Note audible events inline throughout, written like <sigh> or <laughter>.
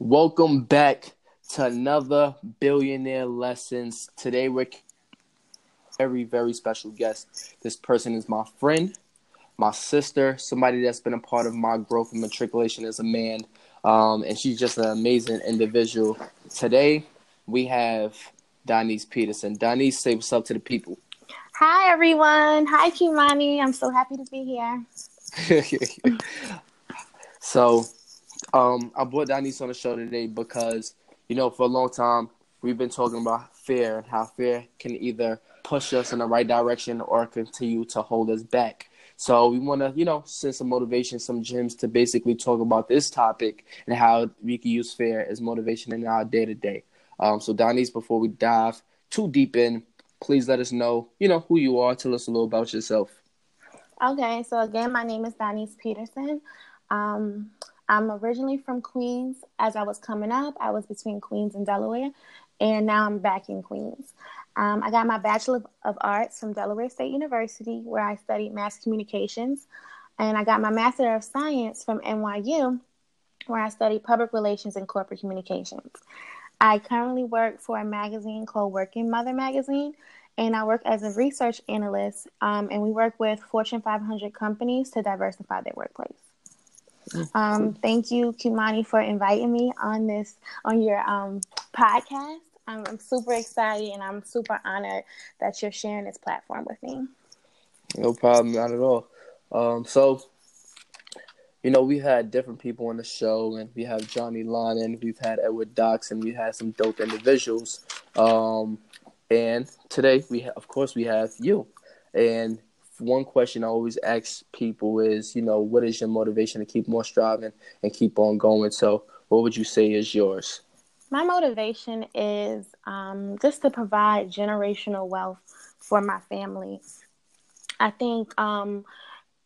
Welcome back to another Billionaire Lessons. Today we're very, very special guest. This person is my friend, my sister, somebody that's been a part of my growth and matriculation as a man. Um, and she's just an amazing individual. Today we have Donise Peterson. Donise, say what's up to the people. Hi everyone. Hi Kimani. I'm so happy to be here. <laughs> so um, I brought Donise on the show today because, you know, for a long time, we've been talking about fear and how fear can either push us in the right direction or continue to hold us back. So we want to, you know, send some motivation, some gems to basically talk about this topic and how we can use fear as motivation in our day to day. So Donise, before we dive too deep in, please let us know, you know, who you are. Tell us a little about yourself. Okay, so again, my name is Donise Peterson. Um, I'm originally from Queens. As I was coming up, I was between Queens and Delaware, and now I'm back in Queens. Um, I got my Bachelor of Arts from Delaware State University, where I studied mass communications, and I got my Master of Science from NYU, where I studied public relations and corporate communications. I currently work for a magazine called Working Mother Magazine, and I work as a research analyst, um, and we work with Fortune 500 companies to diversify their workplace. Um, thank you, Kimani, for inviting me on this on your um, podcast. I'm, I'm super excited and I'm super honored that you're sharing this platform with me. No problem, not at all. Um, so, you know, we had different people on the show, and we have Johnny Lonnon, we've had Edward Dox, and we had some dope individuals. Um, and today, we ha- of course we have you, and one question I always ask people is, you know, what is your motivation to keep more striving and keep on going? So, what would you say is yours? My motivation is um, just to provide generational wealth for my family. I think um,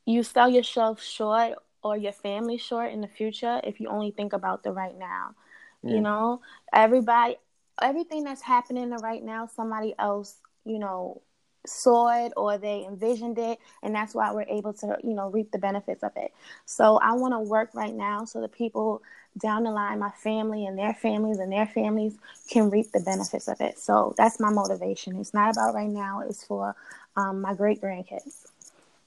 you sell yourself short or your family short in the future if you only think about the right now. Yeah. You know, everybody, everything that's happening right now, somebody else, you know, saw it or they envisioned it and that's why we're able to you know reap the benefits of it. So i want to work right now so the people down the line my family and their families and their families can reap the benefits of it. So that's my motivation. It's not about right now it's for um, my great grandkids.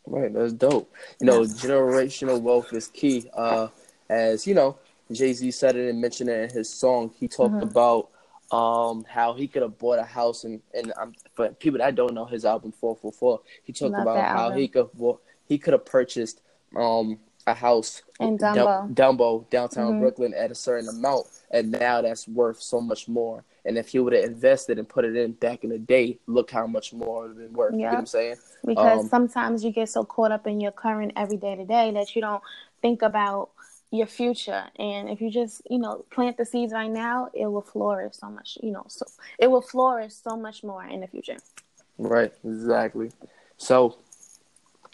Right that's dope. You know generational wealth is key uh, as you know jay-z said it and mentioned it in his song. He talked mm-hmm. about um, how he could have bought a house and and um, for people that don't know his album Four Four Four, he talked Love about how album. he could well, he could have purchased um a house in Dumbo, Dumbo downtown mm-hmm. Brooklyn at a certain amount, and now that's worth so much more. And if he would have invested and put it in back in the day, look how much more it would have been worth. Yep. You know what I'm saying? Because um, sometimes you get so caught up in your current everyday to day that you don't think about your future. And if you just you know plant the seeds right now it will flourish so much you know so it will flourish so much more in the future. Right exactly. So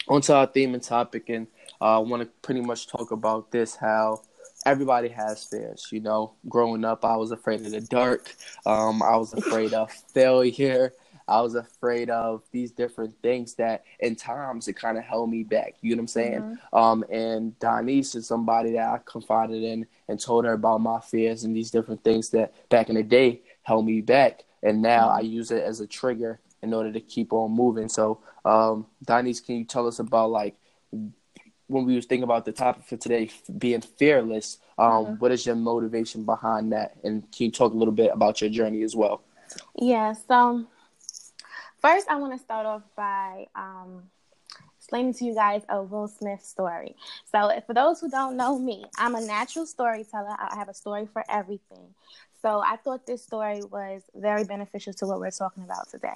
onto our theme and topic and uh, i want to pretty much talk about this how everybody has fears you know. Growing up i was afraid of the dark. Um, i was afraid of failure I was afraid of these different things that in times it kind of held me back. You know what I'm saying? Mm-hmm. Um, and Donise is somebody that I confided in and told her about my fears and these different things that back in the day held me back. And now mm-hmm. I use it as a trigger in order to keep on moving. So, um, Donise, can you tell us about like when we was thinking about the topic for today, being fearless? Um, mm-hmm. what is your motivation behind that? And can you talk a little bit about your journey as well? Yeah. So First, I want to start off by um, explaining to you guys a Will Smith story. So, for those who don't know me, I'm a natural storyteller. I have a story for everything. So, I thought this story was very beneficial to what we're talking about today.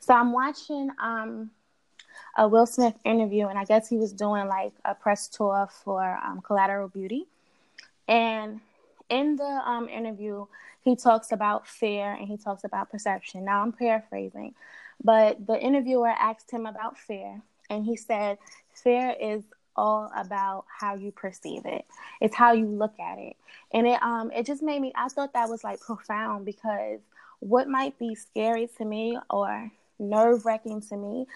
So, I'm watching um, a Will Smith interview, and I guess he was doing like a press tour for um, Collateral Beauty. And in the um, interview, he talks about fear and he talks about perception. Now, I'm paraphrasing, but the interviewer asked him about fear, and he said, Fear is all about how you perceive it. It's how you look at it. And it um it just made me I thought that was like profound because what might be scary to me or nerve wracking to me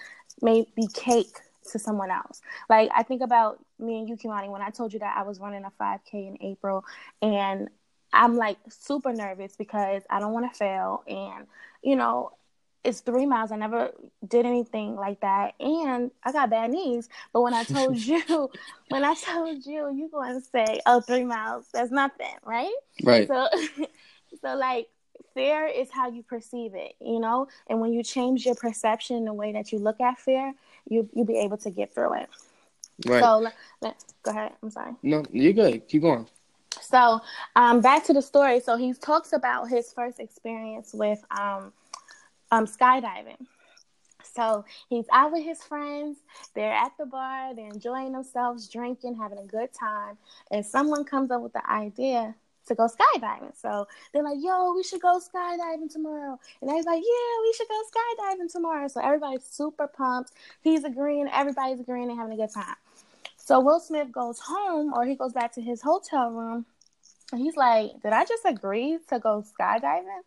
may be cake to someone else. Like I think about me and you, Kimani, when I told you that I was running a 5K in April and I'm like super nervous because I don't want to fail. And, you know, it's three miles. I never did anything like that. And I got bad knees. But when I told <laughs> you, when I told you, you going to say, oh, three miles, that's nothing, right? Right. So, <laughs> so like, fear is how you perceive it, you know? And when you change your perception the way that you look at fear, you, you'll be able to get through it. Right. So, let, let, go ahead. I'm sorry. No, you're good. Keep going. So, um, back to the story. So he talks about his first experience with um, um, skydiving. So he's out with his friends. They're at the bar. They're enjoying themselves, drinking, having a good time. And someone comes up with the idea to go skydiving. So they're like, yo, we should go skydiving tomorrow. And everybody's like, yeah, we should go skydiving tomorrow. So everybody's super pumped. He's agreeing. Everybody's agreeing and having a good time. So Will Smith goes home or he goes back to his hotel room and he's like, Did I just agree to go skydiving?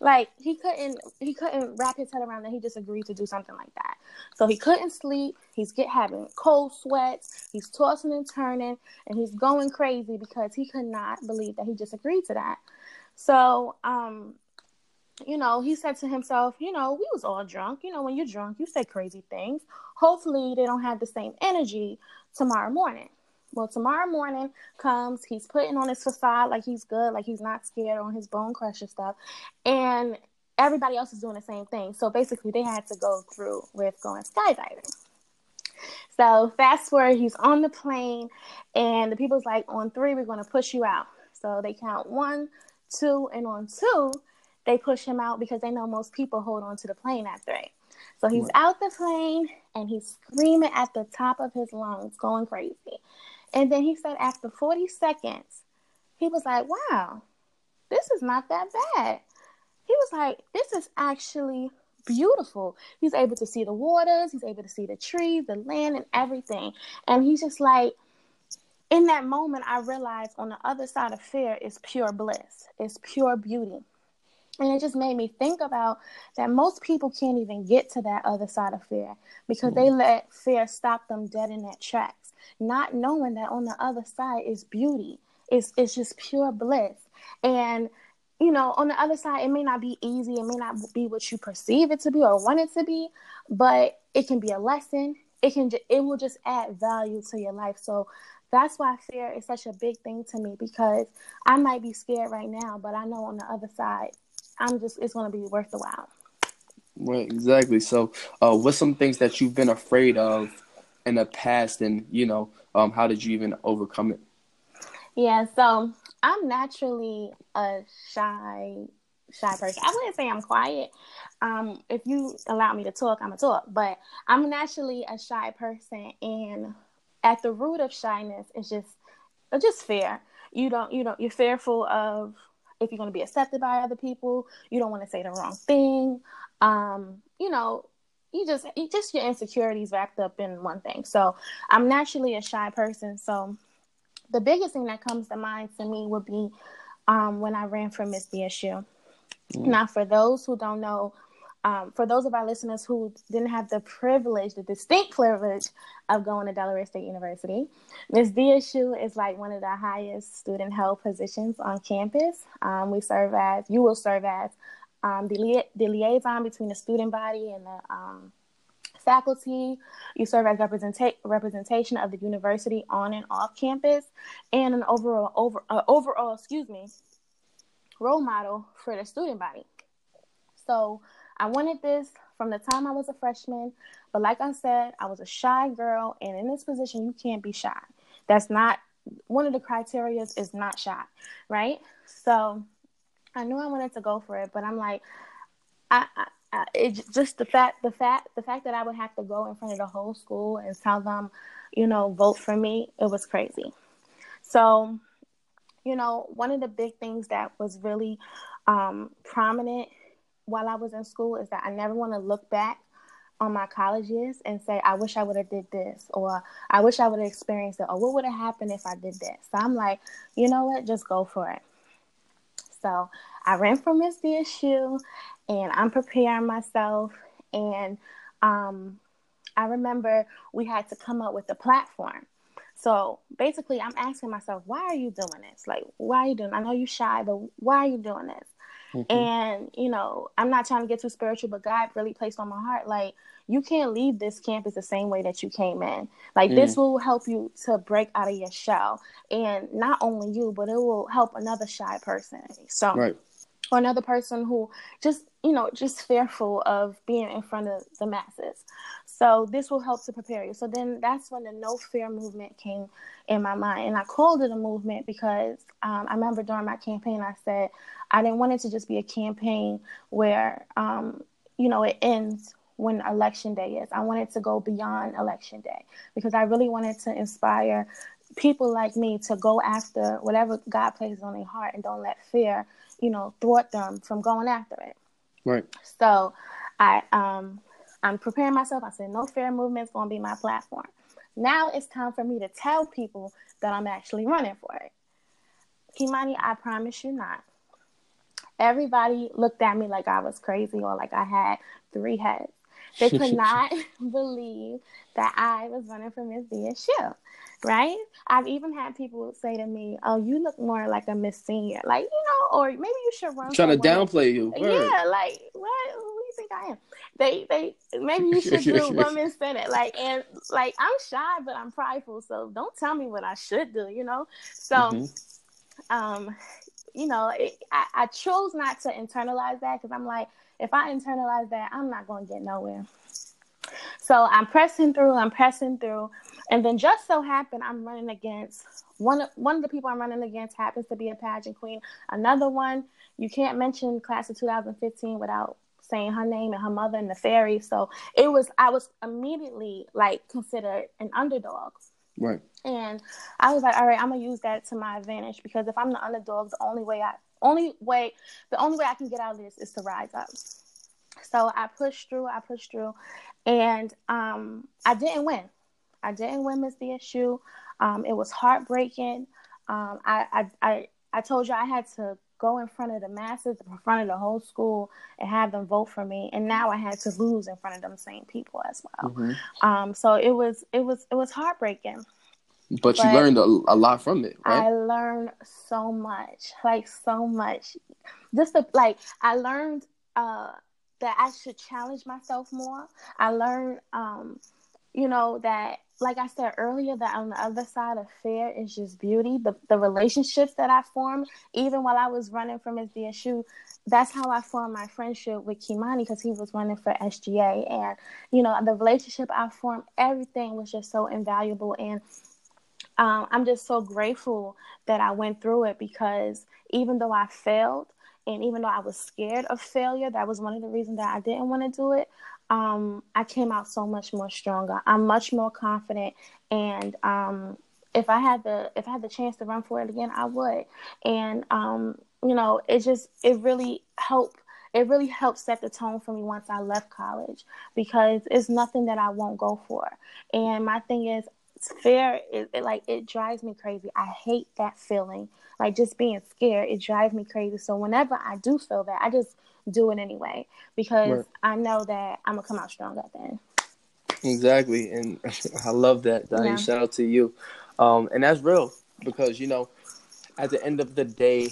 Like he couldn't he couldn't wrap his head around that he just agreed to do something like that. So he couldn't sleep. He's get having cold sweats. He's tossing and turning, and he's going crazy because he could not believe that he just agreed to that. So, um, you know, he said to himself, you know, we was all drunk. You know, when you're drunk, you say crazy things. Hopefully, they don't have the same energy tomorrow morning. Well, tomorrow morning comes, he's putting on his facade like he's good, like he's not scared on his bone crusher stuff. And everybody else is doing the same thing. So basically, they had to go through with going skydiving. So fast forward, he's on the plane, and the people's like, on three, we're going to push you out. So they count one, two, and on two, they push him out because they know most people hold on to the plane at three. So he's out the plane and he's screaming at the top of his lungs, going crazy. And then he said after 40 seconds, he was like, wow, this is not that bad. He was like, this is actually beautiful. He's able to see the waters, he's able to see the trees, the land, and everything. And he's just like, in that moment, I realized on the other side of fear is pure bliss, it's pure beauty. And it just made me think about that most people can't even get to that other side of fear because they mm-hmm. let fear stop them dead in their tracks not knowing that on the other side is beauty. It's it's just pure bliss. And you know, on the other side, it may not be easy. It may not be what you perceive it to be or want it to be, but it can be a lesson. It can it will just add value to your life. So that's why fear is such a big thing to me because I might be scared right now, but I know on the other side, I'm just it's going to be worth the while. Right, exactly. So, uh, what's some things that you've been afraid of in the past, and you know, um, how did you even overcome it? Yeah, so I'm naturally a shy shy person. I wouldn't say I'm quiet. Um, if you allow me to talk, I'm a talk. But I'm naturally a shy person, and at the root of shyness is just just fear. You don't you don't you're fearful of if you're going to be accepted by other people. You don't want to say the wrong thing. Um, you know, you just you just your insecurities wrapped up in one thing. So I'm naturally a shy person. So the biggest thing that comes to mind to me would be um, when I ran for Miss DSU. Mm. Now, for those who don't know, um, for those of our listeners who didn't have the privilege, the distinct privilege of going to Delaware State University, Miss DSU is like one of the highest student health positions on campus. Um, we serve as, you will serve as um, the, the liaison between the student body and the um, faculty. You serve as representa- representation of the university on and off campus, and an overall over uh, overall excuse me role model for the student body. So I wanted this from the time I was a freshman, but like I said, I was a shy girl, and in this position, you can't be shy. That's not one of the criterias is not shy, right? So I knew I wanted to go for it, but I'm like, I, I, I it just the fact, the fact, the fact that I would have to go in front of the whole school and tell them, you know, vote for me, it was crazy. So, you know, one of the big things that was really um, prominent while I was in school is that I never want to look back on my college years and say, I wish I would have did this, or I wish I would have experienced it, or what would have happened if I did this. So I'm like, you know what, just go for it. So I ran for Miss DSU and I'm preparing myself. And um, I remember we had to come up with a platform. So basically, I'm asking myself, why are you doing this? Like, why are you doing? I know you're shy, but why are you doing this? Mm-hmm. And you know, I'm not trying to get too spiritual, but God really placed on my heart, like, you can't leave this campus the same way that you came in. Like, mm. this will help you to break out of your shell, and not only you, but it will help another shy person. So, right. or another person who just you know just fearful of being in front of the masses. So this will help to prepare you. So then that's when the no fear movement came in my mind. And I called it a movement because um, I remember during my campaign, I said I didn't want it to just be a campaign where, um, you know, it ends when election day is. I wanted to go beyond election day because I really wanted to inspire people like me to go after whatever God places on their heart and don't let fear, you know, thwart them from going after it. Right. So I um I'm preparing myself. I said, no fear movement is going to be my platform. Now it's time for me to tell people that I'm actually running for it. Kimani, I promise you not. Everybody looked at me like I was crazy or like I had three heads. They could not <laughs> believe that I was running for Miss DSU right? I've even had people say to me, "Oh, you look more like a Miss Senior," like you know, or maybe you should run. I'm Trying to downplay you. Word. Yeah, like what? Who do you think I am? They, they, maybe you should do <laughs> women senate, like, and like I'm shy, but I'm prideful, so don't tell me what I should do, you know. So, mm-hmm. um, you know, it, I, I chose not to internalize that because I'm like, if I internalize that, I'm not going to get nowhere. So I'm pressing through, I'm pressing through. And then just so happened I'm running against one of one of the people I'm running against happens to be a pageant queen. Another one, you can't mention class of 2015 without saying her name and her mother and the fairy. So it was I was immediately like considered an underdog. Right. And I was like, all right, I'm gonna use that to my advantage because if I'm the underdog, the only way I only way the only way I can get out of this is to rise up. So I pushed through, I pushed through, and um, I didn't win. I didn't win Miss DSU. Um, it was heartbreaking. Um, I, I, I, I told you I had to go in front of the masses, in front of the whole school, and have them vote for me. And now I had to lose in front of them same people as well. Mm-hmm. Um, so it was, it was, it was heartbreaking. But, but you learned a, a, lot from it, right? I learned so much, like so much. Just like I learned uh, that I should challenge myself more. I learned, um, you know, that like I said earlier, that on the other side of fear is just beauty. The the relationships that I formed, even while I was running from his DSU, that's how I formed my friendship with Kimani because he was running for SGA, and you know the relationship I formed, everything was just so invaluable, and um, I'm just so grateful that I went through it because even though I failed, and even though I was scared of failure, that was one of the reasons that I didn't want to do it. Um, I came out so much more stronger. I'm much more confident, and um, if I had the if I had the chance to run for it again, I would. And um, you know, it just it really helped. It really helped set the tone for me once I left college because it's nothing that I won't go for. And my thing is, fear is it, like it drives me crazy. I hate that feeling like just being scared, it drives me crazy. So whenever I do feel that, I just do it anyway because right. I know that I'm gonna come out strong at the end. Exactly, and <laughs> I love that. Donnie. Yeah. Shout out to you, um, and that's real because you know, at the end of the day,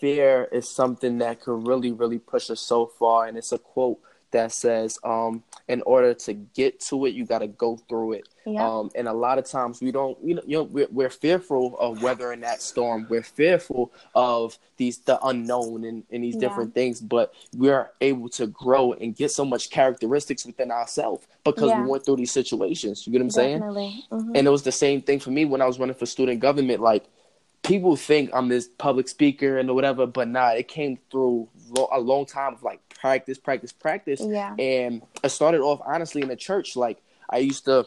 fear is something that could really, really push us so far. And it's a quote that says, um, in order to get to it, you got to go through it. Yeah. Um, and a lot of times we don't, you know, you know we're, we're, fearful of weathering that storm. We're fearful of these, the unknown and, and these yeah. different things, but we're able to grow and get so much characteristics within ourselves because yeah. we went through these situations. You get what I'm saying? Mm-hmm. And it was the same thing for me when I was running for student government. Like, people think I'm this public speaker and whatever, but nah, it came through a long time of like practice, practice, practice. Yeah. And I started off honestly in the church. Like I used to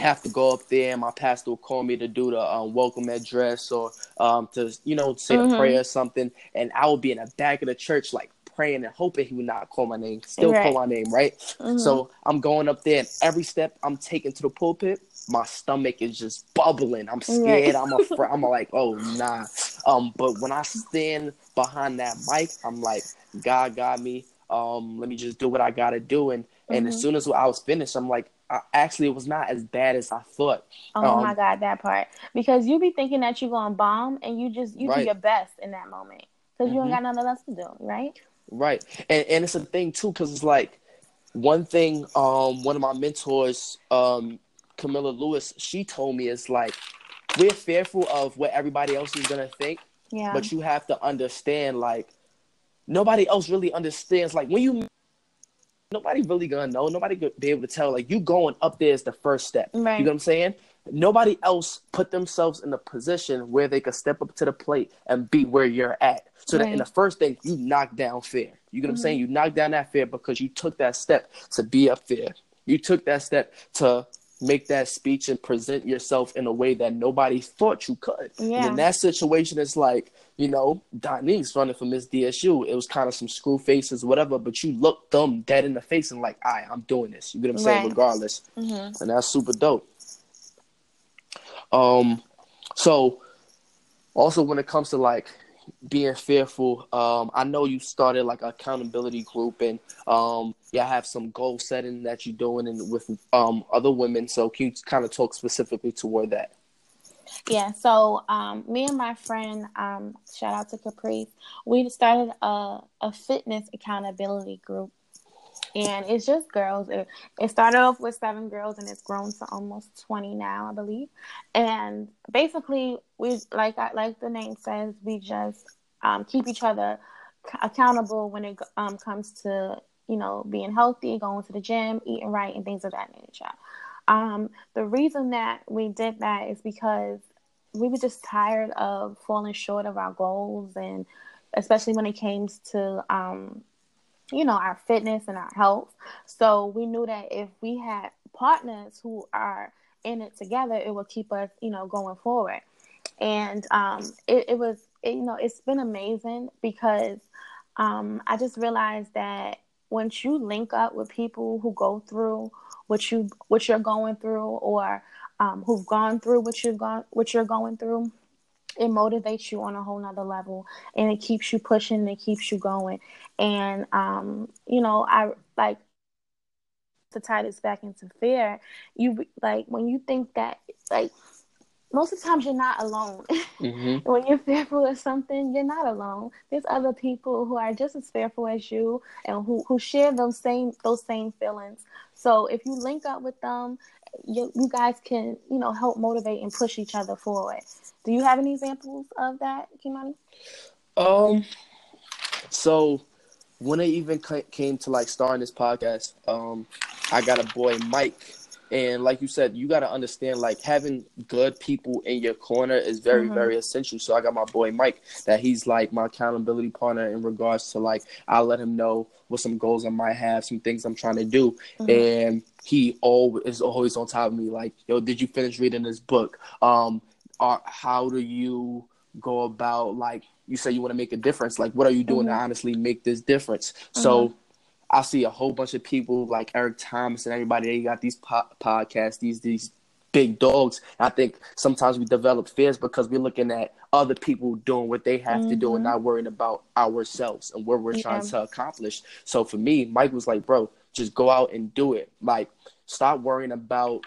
have to go up there and my pastor would call me to do the um, welcome address or um, to, you know, say mm-hmm. a prayer or something. And I would be in the back of the church, like praying and hoping he would not call my name, still right. call my name, right? Mm-hmm. So I'm going up there and every step I'm taking to the pulpit, my stomach is just bubbling. I'm scared. I'm afraid. I'm like, oh nah. Um, but when I stand behind that mic, I'm like, God got me. Um, let me just do what I gotta do. And and mm-hmm. as soon as I was finished, I'm like, I, actually it was not as bad as I thought. Oh um, my god, that part because you be thinking that you're gonna bomb and you just you right. do your best in that moment because mm-hmm. you ain't got nothing else to do, right? Right, and and it's a thing too because it's like one thing. Um, one of my mentors, um, Camilla Lewis, she told me is like we're fearful of what everybody else is gonna think. Yeah. But you have to understand, like nobody else really understands. Like when you nobody really gonna know. Nobody gonna be able to tell. Like you going up there is the first step. Right. You know what I'm saying? Nobody else put themselves in a position where they could step up to the plate and be where you're at. So right. that in the first thing, you knock down fear. You know what mm-hmm. I'm saying? You knock down that fear because you took that step to be up there. You took that step to make that speech and present yourself in a way that nobody thought you could. Yeah. And in that situation, it's like, you know, Donnie's running for Miss DSU. It was kind of some screw faces, whatever, but you looked them dead in the face and like, I, right, I'm doing this. You get what I'm saying? Right. Regardless. Mm-hmm. And that's super dope. Um, so also when it comes to like being fearful. Um, I know you started like accountability group, and um, yeah, have some goal setting that you're doing and with um other women. So can you kind of talk specifically toward that? Yeah, so um, me and my friend, um, shout out to Caprice, we started a, a fitness accountability group and it's just girls. It, it, started off with seven girls, and it's grown to almost twenty now, I believe. And basically, we like like the name says, we just um, keep each other accountable when it um, comes to you know being healthy, going to the gym, eating right, and things of that nature. Um, the reason that we did that is because we were just tired of falling short of our goals and especially when it came to um, you know, our fitness and our health. So we knew that if we had partners who are in it together, it will keep us, you know, going forward. And um, it, it was, it, you know, it's been amazing because um, I just realized that once you link up with people who go through what you what you're going through, or um, who've gone through what you've gone what you're going through, it motivates you on a whole nother level and it keeps you pushing and it keeps you going and um you know i like to tie this back into fear you like when you think that like most of the times you're not alone. <laughs> Mm-hmm. when you're fearful of something, you're not alone. There's other people who are just as fearful as you and who, who share those same those same feelings. So if you link up with them, you, you guys can, you know, help motivate and push each other forward. Do you have any examples of that, Kimani? Um, so when I even came to like starting this podcast, um, I got a boy Mike, and like you said, you got to understand like having good people in your corner is very mm-hmm. very essential. So I got my boy Mike that he's like my accountability partner in regards to like I let him know what some goals I might have, some things I'm trying to do, mm-hmm. and he always is always on top of me. Like, yo, did you finish reading this book? Um, are, how do you go about like you say you want to make a difference like what are you doing mm-hmm. to honestly make this difference mm-hmm. so i see a whole bunch of people like eric thomas and everybody they got these po- podcasts these these big dogs i think sometimes we develop fears because we're looking at other people doing what they have mm-hmm. to do and mm-hmm. not worrying about ourselves and what we're yeah. trying to accomplish so for me mike was like bro just go out and do it like stop worrying about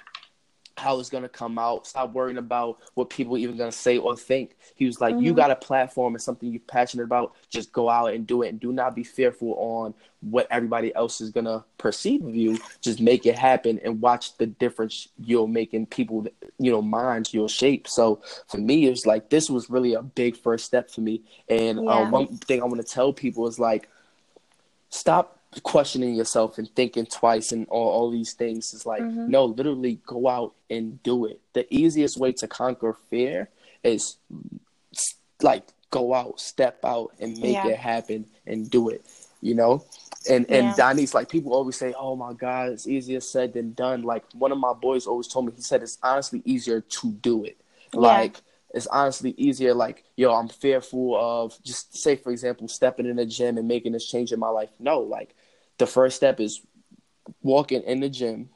how it's gonna come out. Stop worrying about what people even gonna say or think. He was like, mm-hmm. "You got a platform and something you're passionate about. Just go out and do it, and do not be fearful on what everybody else is gonna perceive of you. Just make it happen and watch the difference you'll make in people, you know, minds you'll shape." So for me, it was like this was really a big first step for me. And uh, yeah. um, one thing I want to tell people is like, stop questioning yourself and thinking twice and all, all these things is like mm-hmm. no literally go out and do it the easiest way to conquer fear is like go out step out and make yeah. it happen and do it you know and and yeah. Donnie's like people always say oh my god it's easier said than done like one of my boys always told me he said it's honestly easier to do it yeah. like it's honestly easier like yo i'm fearful of just say for example stepping in the gym and making this change in my life no like the first step is walking in the gym,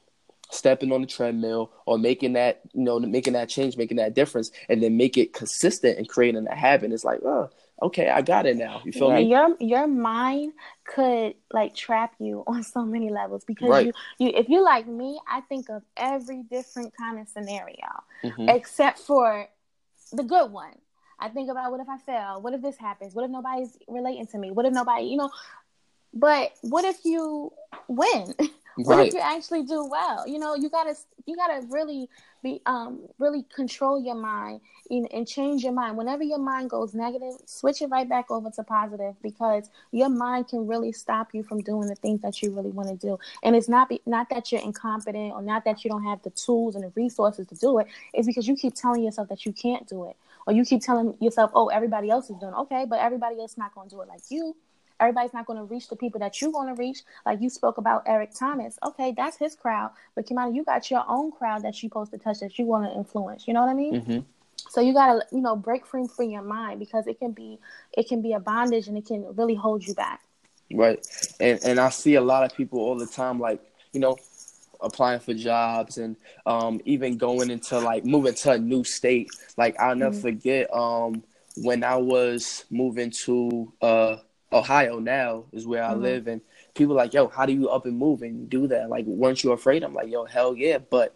stepping on the treadmill or making that you know making that change making that difference and then make it consistent and creating a habit. It's like oh okay i got it now. You feel yeah, me? your your mind could like trap you <laughs> on so many levels because Right. you you if you like me i think of every different kind of scenario Mhm. except for the good one. I think about what if i fail? What if this happens? What if nobody's relating to me? What if nobody you know but what if you win? <laughs> What right. if you actually do well? You know you gotta you gotta really be um really control your mind and, and change your mind. Whenever your mind goes negative switch it right back over to positive because your mind can really stop you from doing the things that you really want to do. And it's not be, not that you're incompetent or not that you don't have the tools and the resources to do it. It's because you keep telling yourself that you can't do it. Or you keep telling yourself oh everybody else is doing it. okay but everybody else not going to do it like you Everybody's not going to reach the people that you want to reach. Like you spoke about Eric Thomas. Okay, that's his crowd. But Kimani, you got your own crowd that you're supposed to touch that you want to influence. You know what I mean? hmm So you gotta, you know, break free from your mind because it can be it can be a bondage and it can really hold you back. Right. And and I see a lot of people all the time like, you know, applying for jobs and um even going into like moving to a new state. Like I'll never Mhm. forget um when I was moving to uh Ohio now is where I Mhm. live and people like, yo, how do you up and move and do that? Like weren't you afraid? I'm like, yo, hell yeah, but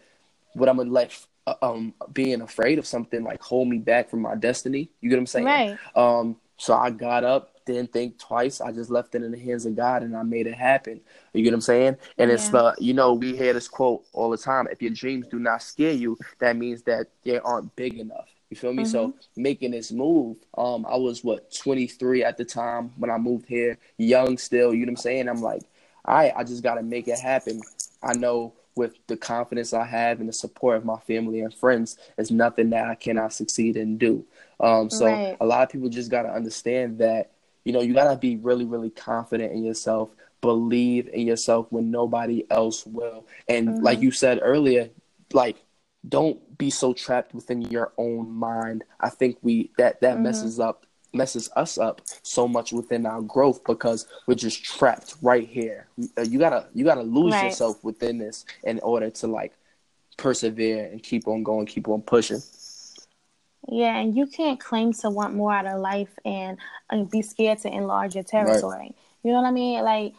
what I'm gonna let uh, um being afraid of something like hold me back from my destiny. You get what I'm saying? Right. Um, so I got up, didn't think twice. I just left it in the hands of God and I made it happen. You get what I'm saying? And it's the, you know, we hear this quote all the time. If your dreams do not scare you, that means that they aren't big enough. You feel me? So making this move, um, I was what 23 at the time when I moved here, young still. You know what I'm saying? I'm like, all right, I just got to make it happen. I know with the confidence I have and the support of my family and friends, it's nothing that I cannot succeed and do. Um, so Right. a lot of people just got to understand that, you know, you got to be really, really confident in yourself, believe in yourself when nobody else will. And Mhm. like you said earlier, like, don't be so trapped within your own mind. I think we that that Mhm. messes up messes us up so much within our growth because we're just trapped right here. Uh, You gotta you gotta lose Right. yourself within this in order to like persevere and keep on going, keep on pushing. Yeah, and you can't claim to want more out of life and, and be scared to enlarge your territory. You know what I mean? Like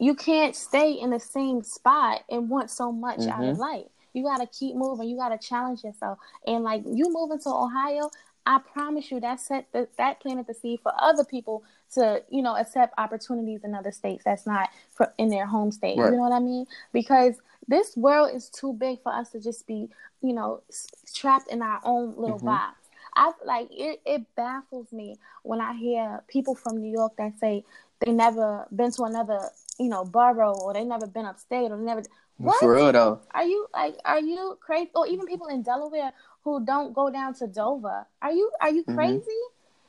you can't stay in the same spot and want so much out of Mhm. life. You got to keep moving. You got to challenge yourself. And like you moving to Ohio, I promise you that set the, that planted the seed for other people to you know accept opportunities in other states that's not for, in their home state. Right. You know what I mean? Because this world is too big for us to just be you know s- trapped in our own little Mhm. box. I like it. It baffles me when I hear people from New York that say they never been to another, you know, borough or they never been upstate or never. What For real though. are you like? Are you crazy? Or even people in Delaware who don't go down to Dover. Are you are you Mhm. crazy?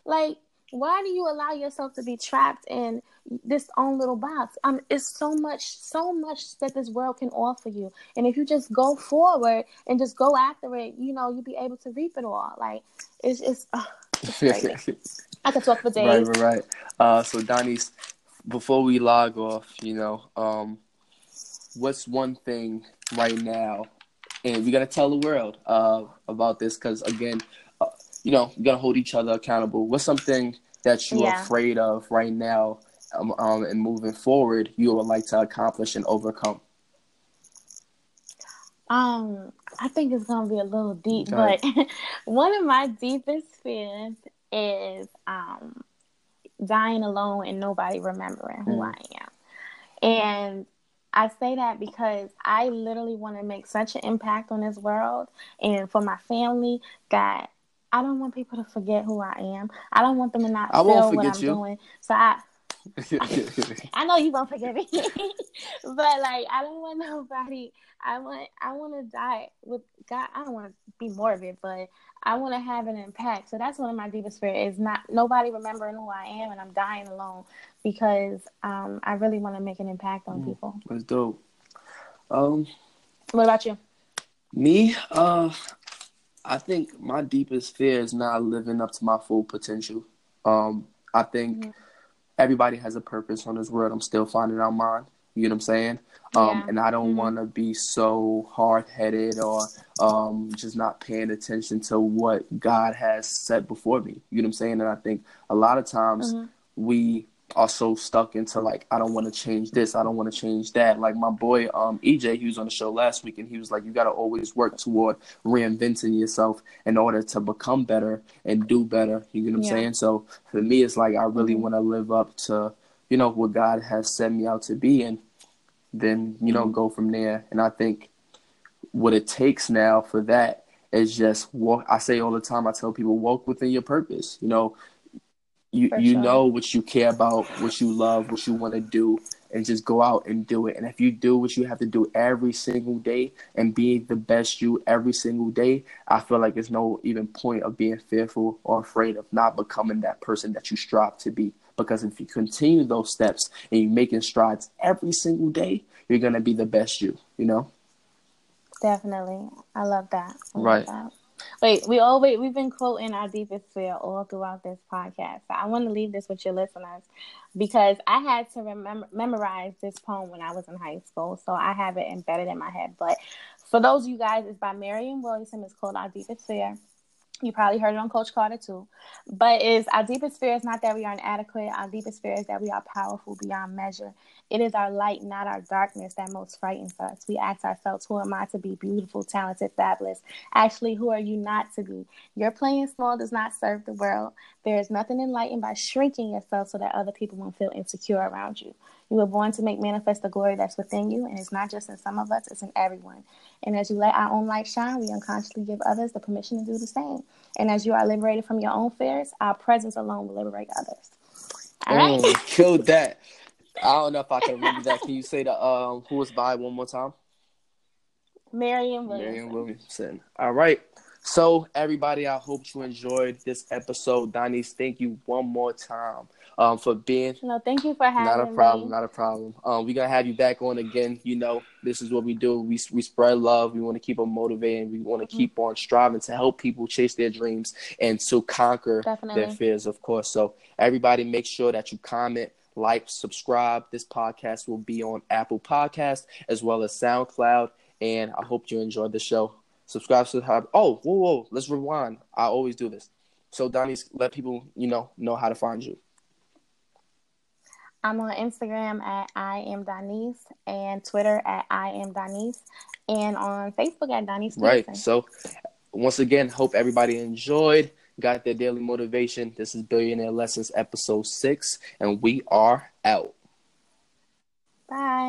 Like, why do you allow yourself to be trapped in this own little box? Um, it's so much, so much that this world can offer you, and if you just go forward and just go after it, you know, you'll be able to reap it all. Like, it's it's. it's. <laughs> I could talk for days. Right, right, right. Uh, so Donnie's, before we log off, you know, um, what's one thing right now, and we gotta tell the world uh, about this because again, uh, you know, we gotta hold each other accountable. What's something that you're Yeah. afraid of right now, um, um, and moving forward, you would like to accomplish and overcome? Um, I think it's gonna be a little deep, but <laughs> one of my deepest fears is um dying alone and nobody remembering who Mm. I am. And I say that because I literally want to make such an impact on this world and for my family that I don't want people to forget who I am. I don't want them to not I feel what I'm you. doing. So I <laughs> I know you won't forgive me, <laughs> but like I don't want nobody. I want I want to die with God. I don't want to be morbid, but I want to have an impact. So that's one of my deepest fears is not nobody remembering who I am, and I'm dying alone because um, I really want to make an impact on Mm. people. That's dope. Um, What about you? Me, uh, I think my deepest fear is not living up to my full potential. Um, I think Mhm. Everybody has a purpose on this world. I'm still finding out mine. You know what I'm saying? Um, Yeah. and I don't Mhm. want to be so hard headed or um, just not paying attention to what God has set before me. You know what I'm saying? And I think a lot of times Mhm. we are so stuck into like I don't want to change this, I don't want to change that. Like my boy um EJ, he was on the show last week, and he was like, you got to always work toward reinventing yourself in order to become better and do better. You know what I'm Yeah. saying? So for me, it's like I really Mhm. want to live up to you know what God has set me out to be, and then you know Mhm. go from there. And I think what it takes now for that is just walk. I say all the time. I tell people walk within your purpose. You know, you For you sure. know what you care about, what you love, what you want to do, and just go out and do it. And if you do what you have to do every single day and be the best you every single day, I feel like there's no even point of being fearful or afraid of not becoming that person that you strive to be. Because if you continue those steps and you're making strides every single day, you're gonna be the best you. You know. Definitely. I love that. I love Right. that. Wait, we always we've been quoting our deepest fear all throughout this podcast. So I want to leave this with your listeners because I had to remember memorize this poem when I was in high school, so I have it embedded in my head. But for those of you guys, it's by Marianne Williamson. It's called Our Deepest Fear. You probably heard it on Coach Carter too. But is our deepest fear is not that we are inadequate. Our deepest fear is that we are powerful beyond measure. It is our light, not our darkness, that most frightens us. We ask ourselves, who am I to be beautiful, talented, fabulous? Actually, who are you not to be? Your playing small does not serve the world. There is nothing enlightened by shrinking yourself so that other people won't feel insecure around you. You were born to make manifest the glory that's within you, and it's not just in some of us, it's in everyone. And as you let our own light shine, we unconsciously give others the permission to do the same. And as you are liberated from your own fears, our presence alone will liberate others. All right. Mm, <laughs> killed that. I don't know if I can remember that. Can you say the um who was by one more time? Marianne Marianne Williamson. Williamson. All right. So everybody, I hope you enjoyed this episode. Donnie, thank you one more time um for being No, thank you for having me. not a problem, me. not a problem. Um, we're gonna have you back on again. You know, this is what we do. We we spread love. We want to keep them motivated. We want to Mm-hmm. keep on striving to help people chase their dreams and to conquer Definitely. their fears, of course. So everybody, make sure that you comment, like, subscribe. This podcast will be on Apple Podcast as well as SoundCloud. And I hope you enjoyed the show. Subscribe, subscribe. Oh, whoa, whoa. Let's rewind. I always do this. So Donnie's let people, you know, know how to find you. I'm on Instagram at I am Donise and Twitter at I am Donise and on Facebook at Donise Right. So, once again, hope everybody enjoyed, got their daily motivation. This is Billionaire Lessons, episode six, and we are out. Bye.